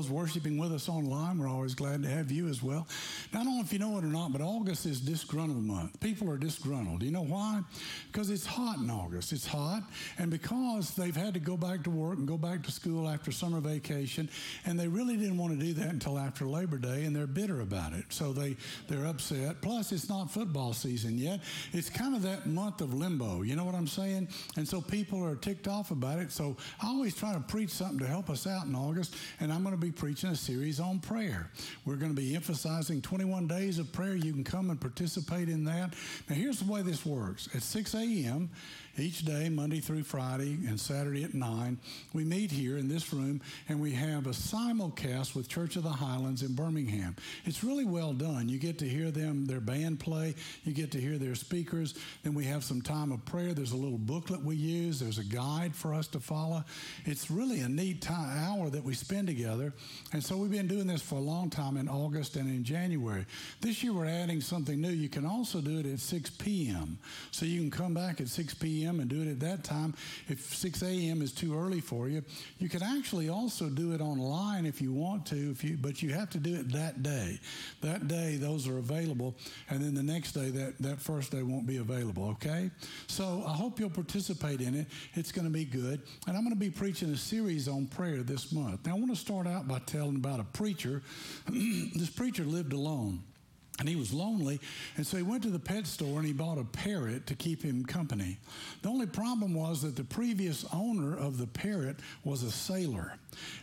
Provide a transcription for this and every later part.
those worshiping with us online, we're always glad to have you as well. Now, I don't know if you know it or not, but August is disgruntled month. People are disgruntled. You know why? Because it's hot in August. It's hot, and because they've had to go back to work and go back to school after summer vacation, and they really didn't want to do that until after Labor Day, and they're bitter about it. So they they're upset. Plus, it's not football season yet. It's kind of that month of limbo. You know what I'm saying? And so people are ticked off about it. So I always try to preach something to help us out in August, and I'm going to be preaching a series on prayer. We're going to be emphasizing 21 days of prayer. You can come and participate in that. Now, here's the way this works at 6 a.m. each day, Monday through Friday, and Saturday at 9, we meet here in this room and we have a simulcast with Church of the Highlands in Birmingham. It's really well done. You get to hear them, their band play, you get to hear their speakers. Then we have some time of prayer. There's a little booklet we use, there's a guide for us to follow. It's really a neat time, hour that we spend together. And so we've been doing this for a long time in August and in January. This year we're adding something new. You can also do it at 6 p.m. So you can come back at 6 p.m. and do it at that time. If 6 a.m. is too early for you, you can actually also do it online if you want to, if you, but you have to do it that day. That day, those are available. And then the next day, that, that first day won't be available, okay? So I hope you'll participate in it. It's going to be good. And I'm going to be preaching a series on prayer this month. Now, I want to start out by telling about a preacher. this preacher lived alone and he was lonely. And so he went to the pet store and he bought a parrot to keep him company. The only problem was that the previous owner of the parrot was a sailor.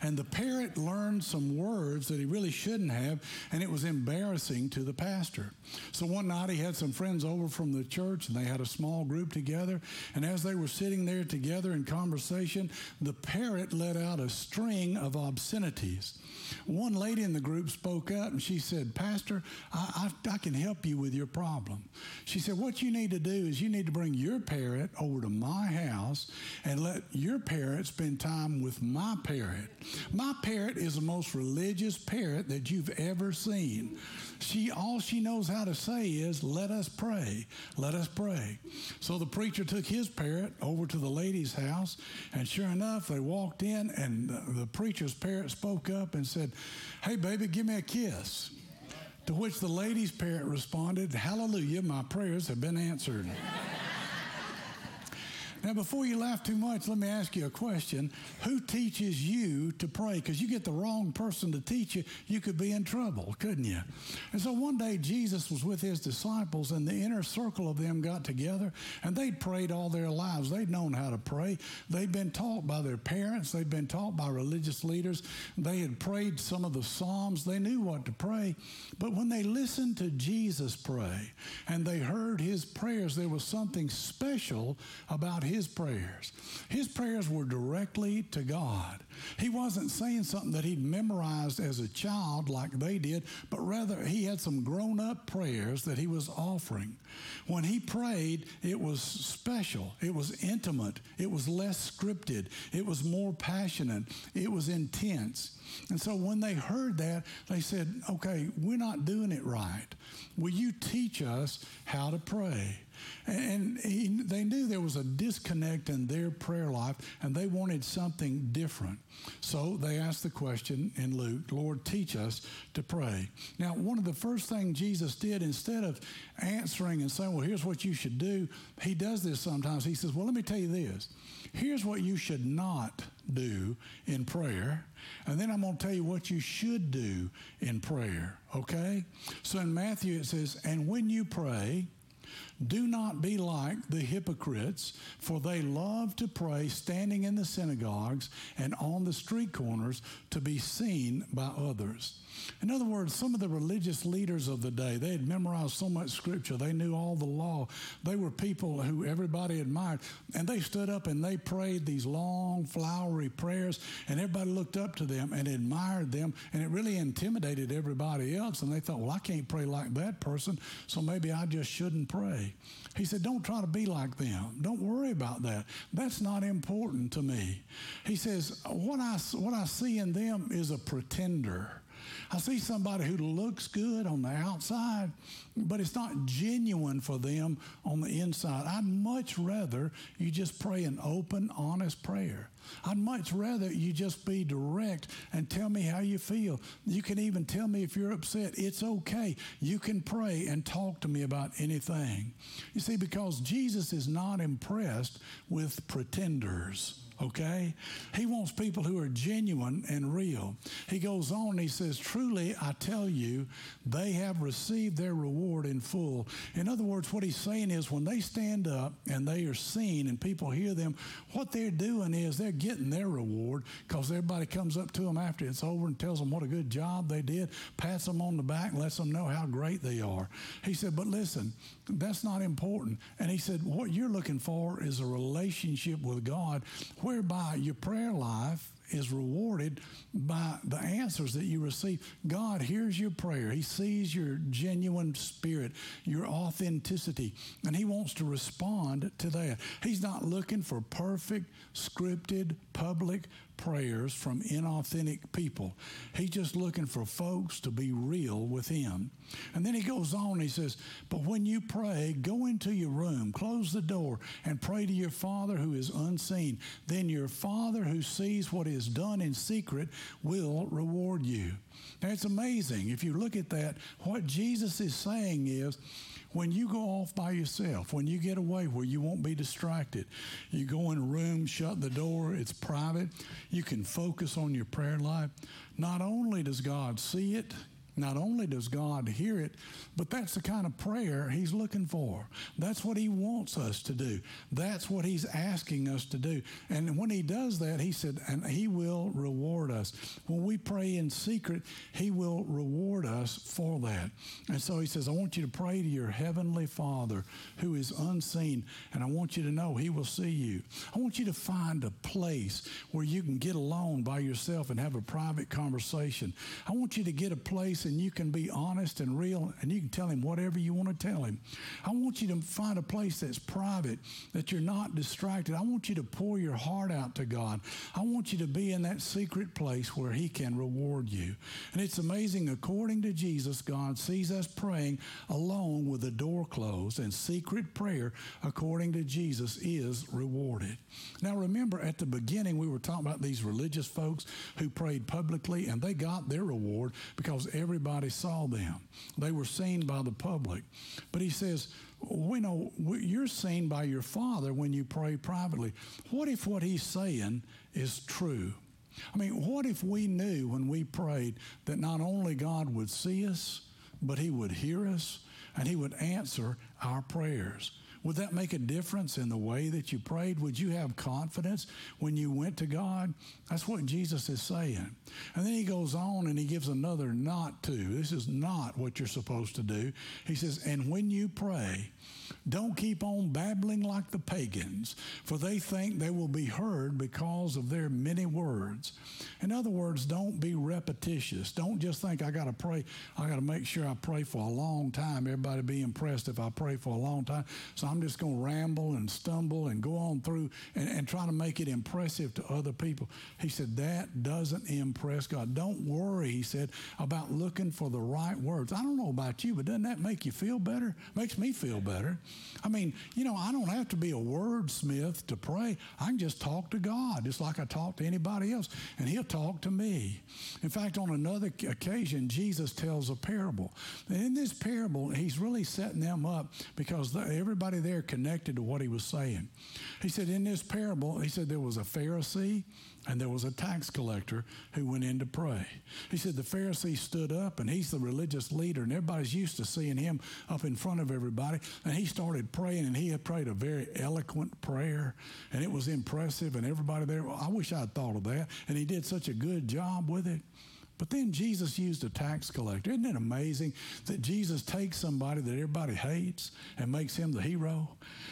And the parrot learned some words that he really shouldn't have, and it was embarrassing to the pastor. So one night he had some friends over from the church and they had a small group together. And as they were sitting there together in conversation, the parrot let out a string of obscenities. One lady in the group spoke up and she said, Pastor, I, I I, I can help you with your problem. She said, What you need to do is you need to bring your parrot over to my house and let your parrot spend time with my parrot. My parrot is the most religious parrot that you've ever seen. She all she knows how to say is, Let us pray. Let us pray. So the preacher took his parrot over to the lady's house, and sure enough, they walked in, and the, the preacher's parrot spoke up and said, Hey, baby, give me a kiss. To which the lady's parent responded, Hallelujah, my prayers have been answered. Now, before you laugh too much, let me ask you a question. Who teaches you to pray? Because you get the wrong person to teach you, you could be in trouble, couldn't you? And so one day Jesus was with his disciples, and the inner circle of them got together, and they'd prayed all their lives. They'd known how to pray. They'd been taught by their parents, they'd been taught by religious leaders. They had prayed some of the Psalms, they knew what to pray. But when they listened to Jesus pray and they heard his prayers, there was something special about his prayers. His prayers were directly to God. He wasn't saying something that he'd memorized as a child like they did, but rather he had some grown up prayers that he was offering. When he prayed, it was special, it was intimate, it was less scripted, it was more passionate, it was intense. And so when they heard that, they said, okay, we're not doing it right. Will you teach us how to pray? And he, they knew there was a disconnect in their prayer life and they wanted something different. So they asked the question in Luke, Lord, teach us to pray. Now, one of the first things Jesus did, instead of answering and saying, well, here's what you should do, he does this sometimes. He says, well, let me tell you this. Here's what you should not do in prayer. And then I'm going to tell you what you should do in prayer. Okay? So in Matthew it says, and when you pray, do not be like the hypocrites, for they love to pray standing in the synagogues and on the street corners to be seen by others. In other words, some of the religious leaders of the day, they had memorized so much scripture, they knew all the law. They were people who everybody admired. And they stood up and they prayed these long, flowery prayers, and everybody looked up to them and admired them, and it really intimidated everybody else. And they thought, well, I can't pray like that person, so maybe I just shouldn't pray. He said, don't try to be like them. Don't worry about that. That's not important to me. He says, what I, what I see in them is a pretender. I see somebody who looks good on the outside, but it's not genuine for them on the inside. I'd much rather you just pray an open, honest prayer. I'd much rather you just be direct and tell me how you feel. You can even tell me if you're upset. It's okay. You can pray and talk to me about anything. You see, because Jesus is not impressed with pretenders okay? He wants people who are genuine and real. He goes on and he says, Truly, I tell you, they have received their reward in full. In other words, what he's saying is when they stand up and they are seen and people hear them, what they're doing is they're getting their reward because everybody comes up to them after it's over and tells them what a good job they did, pats them on the back, lets them know how great they are. He said, But listen, that's not important. And he said, What you're looking for is a relationship with God whereby your prayer life is rewarded by the answers that you receive. God hears your prayer. He sees your genuine spirit, your authenticity, and He wants to respond to that. He's not looking for perfect, scripted, public prayers from inauthentic people. He's just looking for folks to be real with Him. And then he goes on, he says, But when you pray, go into your room, close the door, and pray to your Father who is unseen. Then your Father who sees what is done in secret will reward you. Now it's amazing. If you look at that, what Jesus is saying is, when you go off by yourself, when you get away where you won't be distracted, you go in a room, shut the door, it's private, you can focus on your prayer life. Not only does God see it, not only does God hear it, but that's the kind of prayer He's looking for. That's what He wants us to do. That's what He's asking us to do. And when He does that, He said, and He will reward us. When we pray in secret, He will reward us for that. And so He says, I want you to pray to your Heavenly Father who is unseen, and I want you to know He will see you. I want you to find a place where you can get alone by yourself and have a private conversation. I want you to get a place and you can be honest and real and you can tell him whatever you want to tell him. I want you to find a place that's private, that you're not distracted. I want you to pour your heart out to God. I want you to be in that secret place where he can reward you. And it's amazing, according to Jesus, God sees us praying alone with the door closed, and secret prayer, according to Jesus, is rewarded. Now, remember at the beginning, we were talking about these religious folks who prayed publicly and they got their reward because every everybody saw them. They were seen by the public. But he says, we know you're seen by your father when you pray privately. What if what he's saying is true? I mean, what if we knew when we prayed that not only God would see us, but he would hear us and he would answer our prayers? Would that make a difference in the way that you prayed? Would you have confidence when you went to God? That's what Jesus is saying. And then he goes on and he gives another not to. This is not what you're supposed to do. He says, And when you pray, don't keep on babbling like the pagans, for they think they will be heard because of their many words. In other words, don't be repetitious. Don't just think, I got to pray. I got to make sure I pray for a long time. Everybody be impressed if I pray for a long time. So I'm just going to ramble and stumble and go on through and, and try to make it impressive to other people. He said, that doesn't impress God. Don't worry, he said, about looking for the right words. I don't know about you, but doesn't that make you feel better? Makes me feel better. I mean, you know, I don't have to be a wordsmith to pray. I can just talk to God, just like I talk to anybody else, and He'll talk to me. In fact, on another occasion, Jesus tells a parable. And in this parable, He's really setting them up because everybody there connected to what He was saying. He said, in this parable, He said there was a Pharisee and there was a tax collector who went in to pray. He said the Pharisee stood up, and he's the religious leader, and everybody's used to seeing him up in front of everybody. And he started praying, and he had prayed a very eloquent prayer, and it was impressive. And everybody there, well, I wish I'd thought of that. And he did such a good job with it. But then Jesus used a tax collector. Isn't it amazing that Jesus takes somebody that everybody hates and makes him the hero?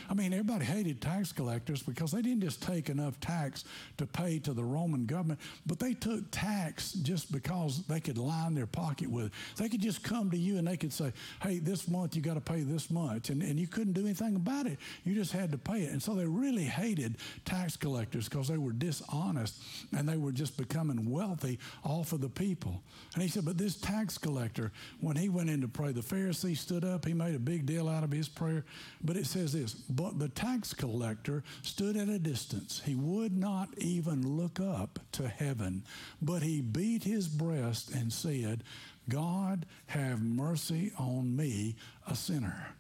I mean, everybody hated tax collectors because they didn't just take enough tax to pay to the Roman government, but they took tax just because they could line their pocket with it. They could just come to you and they could say, hey, this month you got to pay this much. And, and you couldn't do anything about it. You just had to pay it. And so they really hated tax collectors because they were dishonest and they were just becoming wealthy off of the people people. And he said, But this tax collector, when he went in to pray, the Pharisee stood up. He made a big deal out of his prayer. But it says this But the tax collector stood at a distance. He would not even look up to heaven, but he beat his breast and said, God, have mercy on me, a sinner.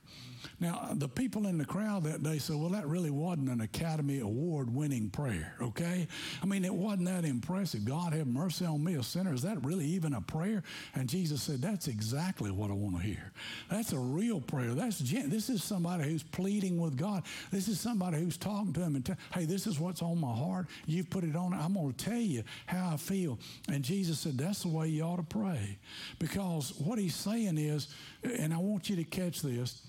Now, the people in the crowd that day said, well, that really wasn't an Academy Award winning prayer, okay? I mean, it wasn't that impressive. God have mercy on me, a sinner. Is that really even a prayer? And Jesus said, that's exactly what I want to hear. That's a real prayer. That's This is somebody who's pleading with God. This is somebody who's talking to him and tell, hey, this is what's on my heart. You've put it on. I'm going to tell you how I feel. And Jesus said, that's the way you ought to pray. Because what he's saying is, and I want you to catch this,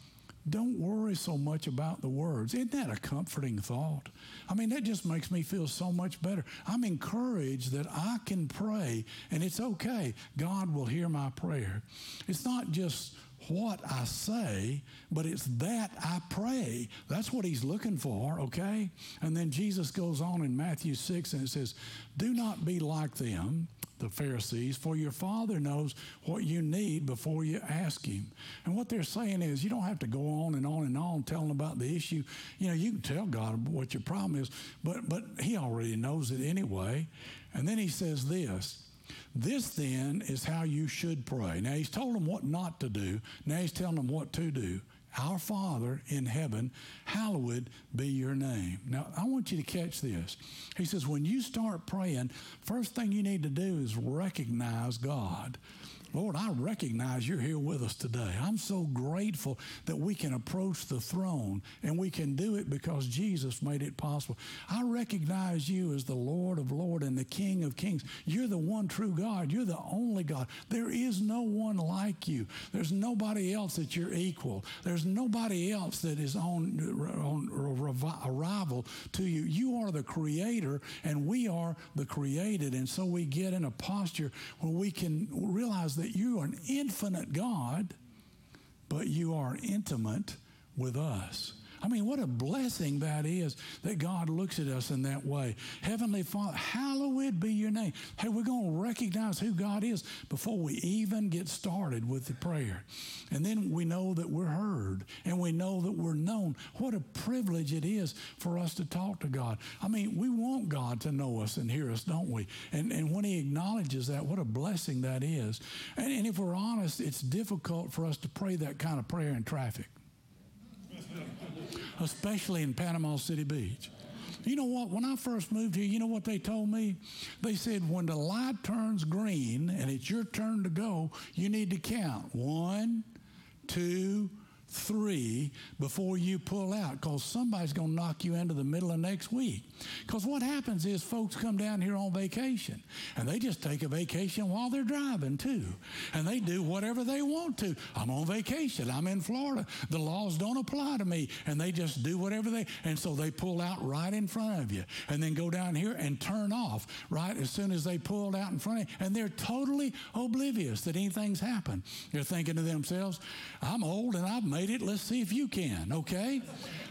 don't worry so much about the words. Isn't that a comforting thought? I mean, that just makes me feel so much better. I'm encouraged that I can pray and it's okay. God will hear my prayer. It's not just what I say, but it's that I pray. That's what he's looking for, okay? And then Jesus goes on in Matthew 6 and it says, Do not be like them the Pharisees, for your Father knows what you need before you ask Him. And what they're saying is, you don't have to go on and on and on telling about the issue. You know, you can tell God what your problem is, but but He already knows it anyway. And then He says this. This then is how you should pray. Now he's told them what not to do. Now he's telling them what to do. Our Father in heaven, hallowed be your name. Now, I want you to catch this. He says, when you start praying, first thing you need to do is recognize God. Lord, I recognize you're here with us today. I'm so grateful that we can approach the throne and we can do it because Jesus made it possible. I recognize you as the Lord of Lords and the King of Kings. You're the one true God. You're the only God. There is no one like you. There's nobody else that you're equal. There's nobody else that is on, on arrival to you. You are the creator and we are the created. And so we get in a posture where we can realize that that you are an infinite God, but you are intimate with us. I mean, what a blessing that is that God looks at us in that way. Heavenly Father, hallowed be your name. Hey, we're going to recognize who God is before we even get started with the prayer. And then we know that we're heard and we know that we're known. What a privilege it is for us to talk to God. I mean, we want God to know us and hear us, don't we? And, and when He acknowledges that, what a blessing that is. And, and if we're honest, it's difficult for us to pray that kind of prayer in traffic especially in Panama City Beach. You know what? When I first moved here, you know what they told me? They said when the light turns green and it's your turn to go, you need to count one, two, three before you pull out because somebody's going to knock you into the middle of next week. Because what happens is folks come down here on vacation and they just take a vacation while they're driving too. And they do whatever they want to. I'm on vacation. I'm in Florida. The laws don't apply to me. And they just do whatever they, and so they pull out right in front of you and then go down here and turn off right as soon as they pulled out in front of you. And they're totally oblivious that anything's happened. They're thinking to themselves, I'm old and I've it. Let's see if you can, okay?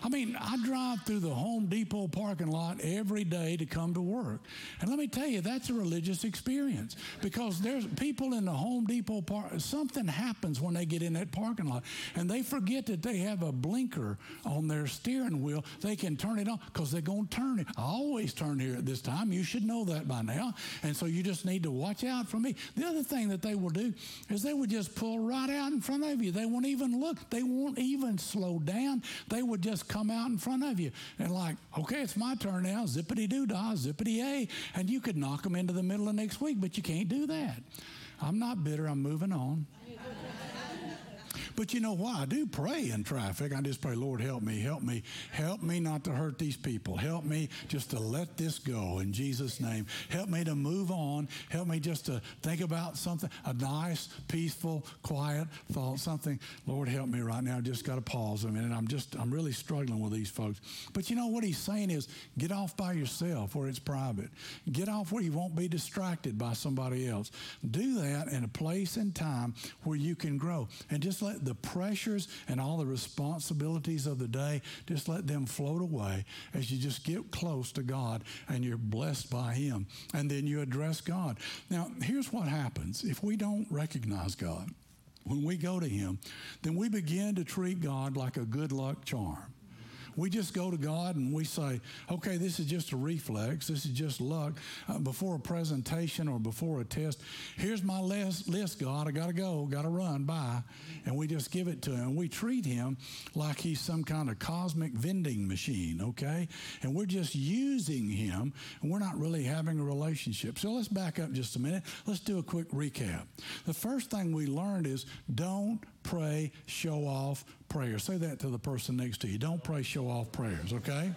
I mean, I drive through the Home Depot parking lot every day to come to work. And let me tell you, that's a religious experience because there's people in the Home Depot park, something happens when they get in that parking lot and they forget that they have a blinker on their steering wheel. They can turn it on because they're going to turn it. I always turn here at this time. You should know that by now. And so you just need to watch out for me. The other thing that they will do is they would just pull right out in front of you. They won't even look. They won't even slow down. They would just come out in front of you and like, okay, it's my turn now. Zippity doo dah, zippity a. And you could knock them into the middle of next week, but you can't do that. I'm not bitter. I'm moving on. But you know why? I do pray in traffic. I just pray, Lord, help me, help me, help me not to hurt these people. Help me just to let this go in Jesus' name. Help me to move on. Help me just to think about something, a nice, peaceful, quiet thought, something. Lord, help me right now. I just got to pause a minute. I'm just, I'm really struggling with these folks. But you know what he's saying is get off by yourself where it's private. Get off where you won't be distracted by somebody else. Do that in a place and time where you can grow. And just let the pressures and all the responsibilities of the day, just let them float away as you just get close to God and you're blessed by Him. And then you address God. Now, here's what happens if we don't recognize God. When we go to Him, then we begin to treat God like a good luck charm. We just go to God and we say, okay, this is just a reflex. This is just luck. Uh, before a presentation or before a test, here's my list, list God. I got to go, got to run, bye. And we just give it to him. We treat him like he's some kind of cosmic vending machine, okay? And we're just using him and we're not really having a relationship. So let's back up just a minute. Let's do a quick recap. The first thing we learned is don't pray show off prayers. Say that to the person next to you. Don't pray show off prayers, okay?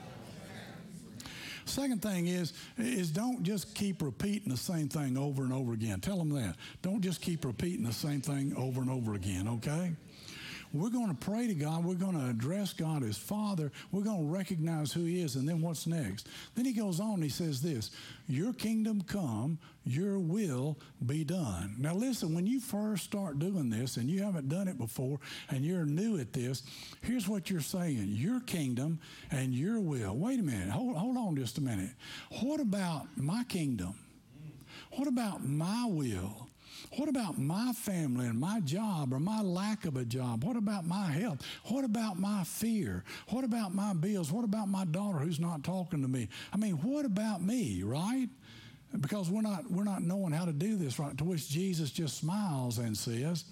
Second thing is is don't just keep repeating the same thing over and over again. Tell them that. Don't just keep repeating the same thing over and over again, okay? We're going to pray to God. We're going to address God as Father. We're going to recognize who He is. And then what's next? Then He goes on, He says this Your kingdom come, your will be done. Now, listen, when you first start doing this and you haven't done it before and you're new at this, here's what you're saying Your kingdom and your will. Wait a minute. Hold, hold on just a minute. What about my kingdom? What about my will? What about my family and my job or my lack of a job? What about my health? What about my fear? What about my bills? What about my daughter who's not talking to me? I mean, what about me, right? Because we're not we're not knowing how to do this right. To which Jesus just smiles and says,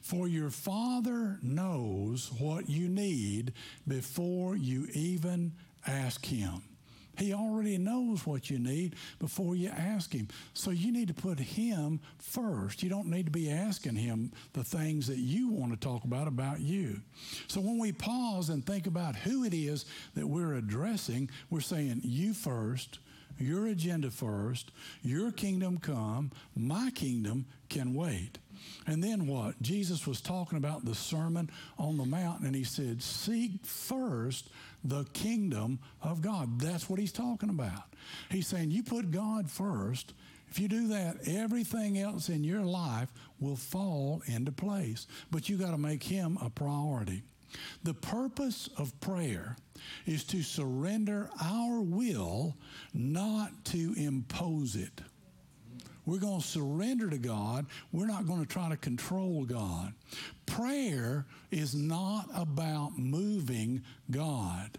"For your Father knows what you need before you even ask him." He already knows what you need before you ask Him. So you need to put Him first. You don't need to be asking Him the things that you want to talk about about you. So when we pause and think about who it is that we're addressing, we're saying, You first, your agenda first, your kingdom come, my kingdom can wait. And then what? Jesus was talking about the Sermon on the Mount, and he said, Seek first the kingdom of God. That's what he's talking about. He's saying, You put God first. If you do that, everything else in your life will fall into place. But you got to make him a priority. The purpose of prayer is to surrender our will, not to impose it. We're going to surrender to God. We're not going to try to control God. Prayer is not about moving God,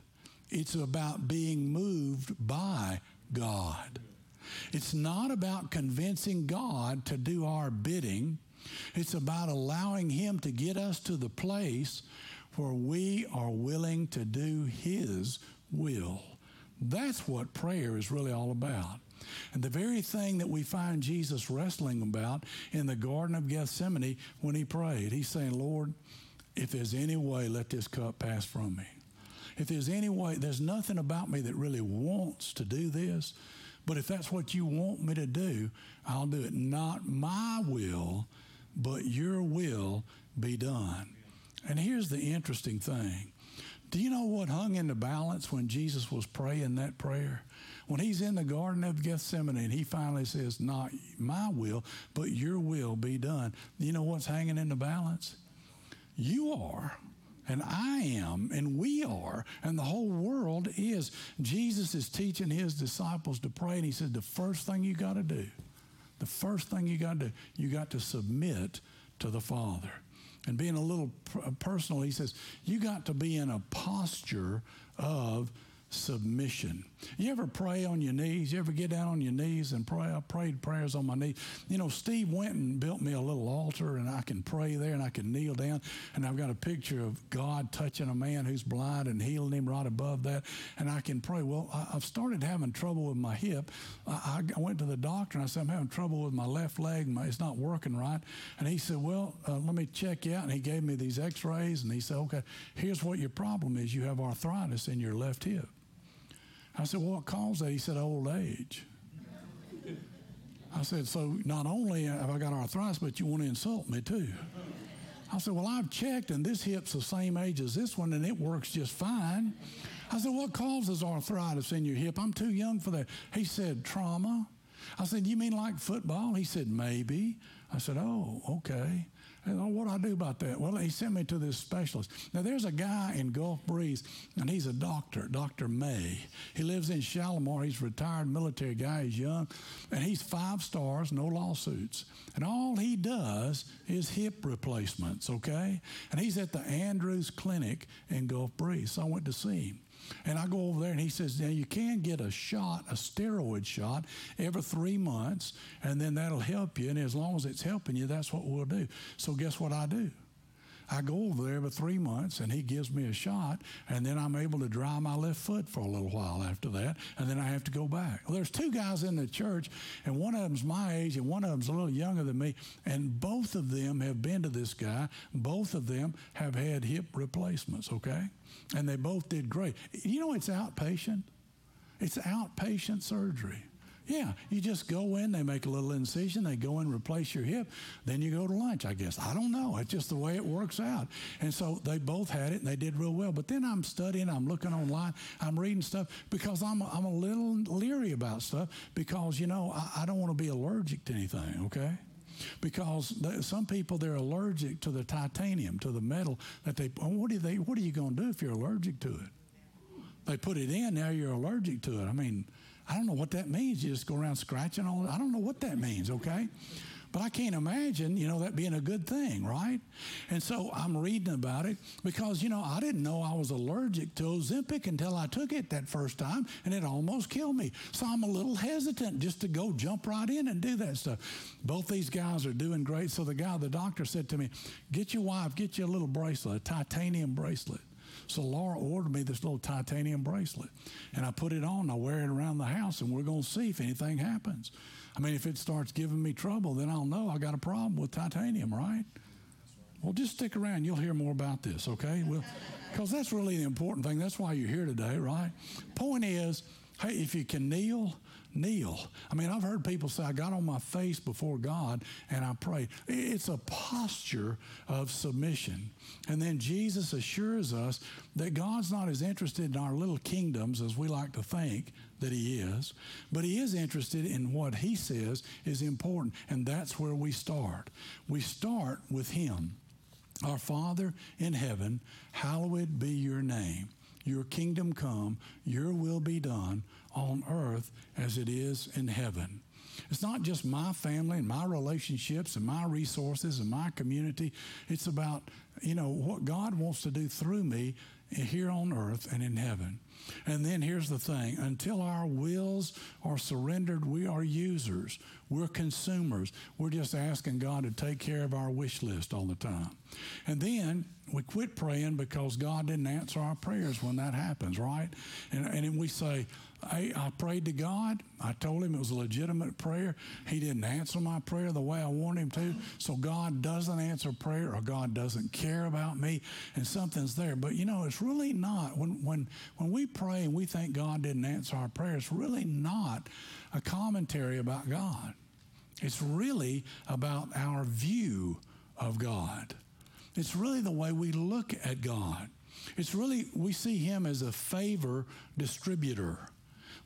it's about being moved by God. It's not about convincing God to do our bidding. It's about allowing Him to get us to the place where we are willing to do His will. That's what prayer is really all about. And the very thing that we find Jesus wrestling about in the Garden of Gethsemane when he prayed, he's saying, Lord, if there's any way, let this cup pass from me. If there's any way, there's nothing about me that really wants to do this, but if that's what you want me to do, I'll do it. Not my will, but your will be done. And here's the interesting thing. Do you know what hung in the balance when Jesus was praying that prayer? When he's in the Garden of Gethsemane and he finally says, Not my will, but your will be done. You know what's hanging in the balance? You are and I am, and we are, and the whole world is. Jesus is teaching his disciples to pray, and he said, The first thing you got to do, the first thing you got to do, you got to submit to the Father. And being a little uh, personal, he says, You got to be in a posture of submission. You ever pray on your knees? You ever get down on your knees and pray? I prayed prayers on my knees. You know, Steve went and built me a little altar, and I can pray there and I can kneel down. And I've got a picture of God touching a man who's blind and healing him right above that. And I can pray. Well, I, have started having trouble with my hip. I, I, went to the doctor and I said, I'm having trouble with my left leg. My, it's not working right. And he said, Well, uh, let me check you out. And he gave me these x rays and he said, Okay, here's what your problem is. You have arthritis in your left hip. I said, Well, what caused that? He said, Old age. I said, So not only have I got arthritis, but you want to insult me too. I said, Well, I've checked, and this hip's the same age as this one, and it works just fine. I said, What causes arthritis in your hip? I'm too young for that. He said, Trauma. I said, You mean like football? He said, Maybe. I said, Oh, okay. And what do I do about that? Well, he sent me to this specialist. Now, there's a guy in Gulf Breeze, and he's a doctor, Dr. May. He lives in Shalimar. He's a retired military guy. He's young, and he's five stars, no lawsuits. And all he does is hip replacements, okay? And he's at the Andrews Clinic in Gulf Breeze. So I went to see him. And I go over there and he says, now you can get a shot, a steroid shot, every three months, and then that'll help you. And as long as it's helping you, that's what we'll do. So guess what I do? I go over there every three months and he gives me a shot, and then I'm able to dry my left foot for a little while after that, and then I have to go back. Well, there's two guys in the church, and one of them's my age, and one of them's a little younger than me, and both of them have been to this guy. Both of them have had hip replacements, okay? And they both did great. You know, it's outpatient, it's outpatient surgery. Yeah, you just go in, they make a little incision, they go in, replace your hip, then you go to lunch, I guess. I don't know. It's just the way it works out. And so they both had it and they did real well. But then I'm studying, I'm looking online, I'm reading stuff because I'm, I'm a little leery about stuff because, you know, I, I don't want to be allergic to anything, okay? because some people they're allergic to the titanium, to the metal that they. Oh, what are they? What are you going to do if you're allergic to it? They put it in. Now you're allergic to it. I mean, I don't know what that means. You just go around scratching all. I don't know what that means. Okay. But I can't imagine, you know, that being a good thing, right? And so I'm reading about it because, you know, I didn't know I was allergic to Ozempic until I took it that first time and it almost killed me. So I'm a little hesitant just to go jump right in and do that stuff. Both these guys are doing great. So the guy, the doctor said to me, Get your wife, get you a little bracelet, a titanium bracelet. So Laura ordered me this little titanium bracelet, and I put it on. I wear it around the house, and we're going to see if anything happens. I mean, if it starts giving me trouble, then I'll know I got a problem with titanium, right? Well, just stick around. You'll hear more about this, okay? Well, because that's really the important thing. That's why you're here today, right? Point is, hey, if you can kneel, kneel. I mean, I've heard people say, I got on my face before God and I prayed. It's a posture of submission. And then Jesus assures us that God's not as interested in our little kingdoms as we like to think that He is, but He is interested in what He says is important. And that's where we start. We start with Him. Our Father in heaven, hallowed be your name. Your kingdom come, your will be done on earth as it is in heaven. It's not just my family and my relationships and my resources and my community. It's about, you know, what God wants to do through me here on earth and in heaven. And then here's the thing until our wills are surrendered, we are users, we're consumers. We're just asking God to take care of our wish list all the time. And then we quit praying because God didn't answer our prayers when that happens, right? And, and then we say, I, I prayed to God. I told him it was a legitimate prayer. He didn't answer my prayer the way I wanted him to. So God doesn't answer prayer or God doesn't care about me and something's there. But you know, it's really not. When, when, when we pray and we think God didn't answer our prayer, it's really not a commentary about God. It's really about our view of God. It's really the way we look at God. It's really, we see Him as a favor distributor.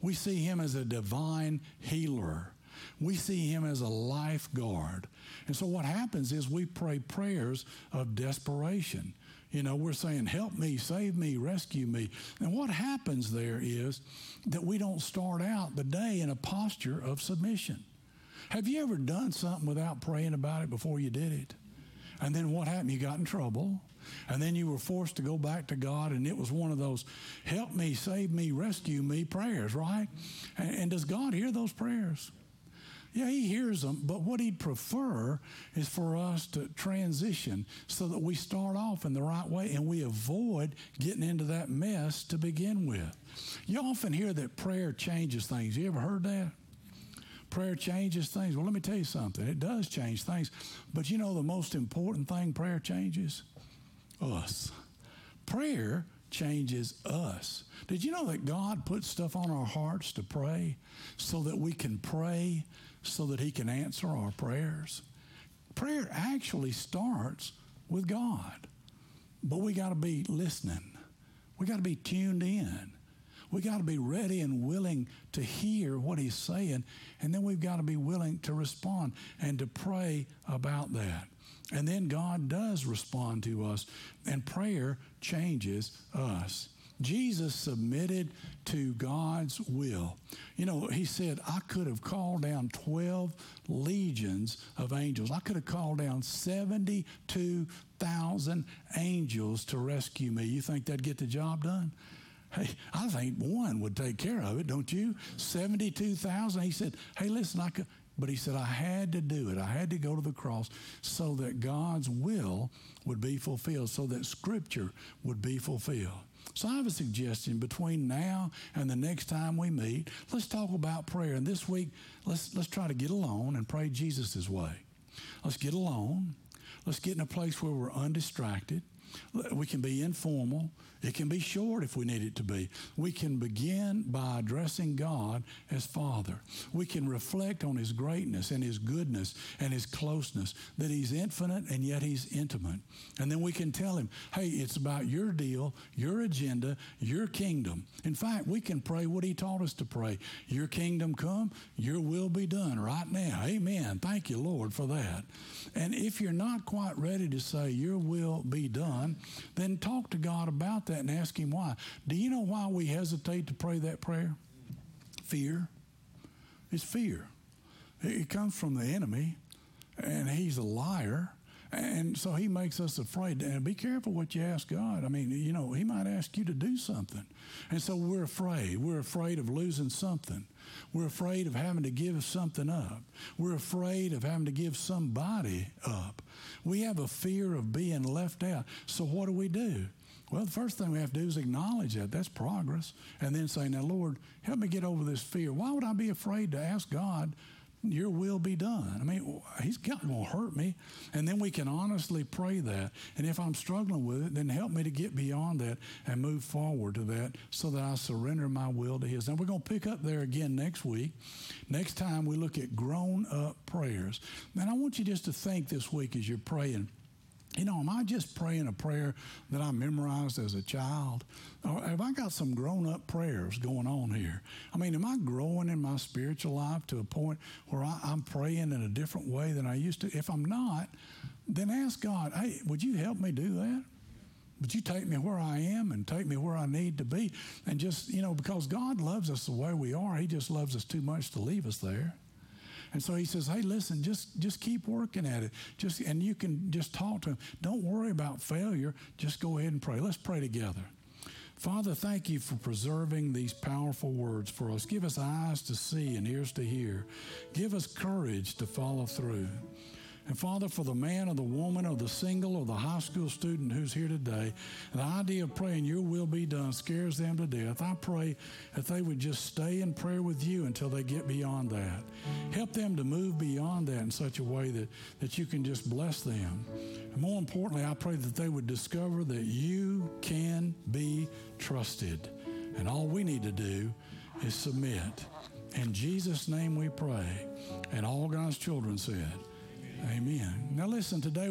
We see him as a divine healer. We see him as a lifeguard. And so what happens is we pray prayers of desperation. You know, we're saying, Help me, save me, rescue me. And what happens there is that we don't start out the day in a posture of submission. Have you ever done something without praying about it before you did it? And then what happened? You got in trouble. And then you were forced to go back to God, and it was one of those help me, save me, rescue me prayers, right? And, and does God hear those prayers? Yeah, he hears them, but what he'd prefer is for us to transition so that we start off in the right way and we avoid getting into that mess to begin with. You often hear that prayer changes things. You ever heard that? Prayer changes things. Well, let me tell you something. It does change things. But you know the most important thing prayer changes? Us. Prayer changes us. Did you know that God puts stuff on our hearts to pray so that we can pray so that He can answer our prayers? Prayer actually starts with God, but we got to be listening. We got to be tuned in. We got to be ready and willing to hear what He's saying, and then we've got to be willing to respond and to pray about that. And then God does respond to us, and prayer changes us. Jesus submitted to God's will. You know, he said, I could have called down 12 legions of angels. I could have called down 72,000 angels to rescue me. You think that'd get the job done? Hey, I think one would take care of it, don't you? 72,000. He said, Hey, listen, I could. But he said, I had to do it. I had to go to the cross so that God's will would be fulfilled, so that Scripture would be fulfilled. So I have a suggestion between now and the next time we meet, let's talk about prayer. And this week, let's, let's try to get alone and pray Jesus' way. Let's get alone. Let's get in a place where we're undistracted. We can be informal. It can be short if we need it to be. We can begin by addressing God as Father. We can reflect on His greatness and His goodness and His closeness, that He's infinite and yet He's intimate. And then we can tell Him, hey, it's about your deal, your agenda, your kingdom. In fact, we can pray what He taught us to pray Your kingdom come, your will be done right now. Amen. Thank you, Lord, for that. And if you're not quite ready to say, Your will be done, then talk to God about that that and ask Him why. Do you know why we hesitate to pray that prayer? Fear. It's fear. It comes from the enemy, and he's a liar. And so he makes us afraid. And be careful what you ask God. I mean, you know, he might ask you to do something. And so we're afraid. We're afraid of losing something. We're afraid of having to give something up. We're afraid of having to give somebody up. We have a fear of being left out. So what do we do? Well, the first thing we have to do is acknowledge that. That's progress. And then say, Now, Lord, help me get over this fear. Why would I be afraid to ask God, Your will be done? I mean, He's not going to hurt me. And then we can honestly pray that. And if I'm struggling with it, then help me to get beyond that and move forward to that so that I surrender my will to His. Now, we're going to pick up there again next week. Next time, we look at grown up prayers. And I want you just to think this week as you're praying you know, am I just praying a prayer that I memorized as a child? Or have I got some grown up prayers going on here? I mean, am I growing in my spiritual life to a point where I, am praying in a different way than I used to? If I'm not, then ask God, hey, would you help me do that? Would you take me where I am and take me where I need to be? And just, you know, because God loves us the way we are, He just loves us too much to leave us there. And so he says, "Hey, listen, just just keep working at it. Just and you can just talk to him. Don't worry about failure. Just go ahead and pray. Let's pray together." Father, thank you for preserving these powerful words for us. Give us eyes to see and ears to hear. Give us courage to follow through. And Father, for the man or the woman or the single or the high school student who's here today, the idea of praying your will be done scares them to death. I pray that they would just stay in prayer with you until they get beyond that. Help them to move beyond that in such a way that, that you can just bless them. And more importantly, I pray that they would discover that you can be trusted. And all we need to do is submit. In Jesus' name we pray. And all God's children said, Amen. Now listen, today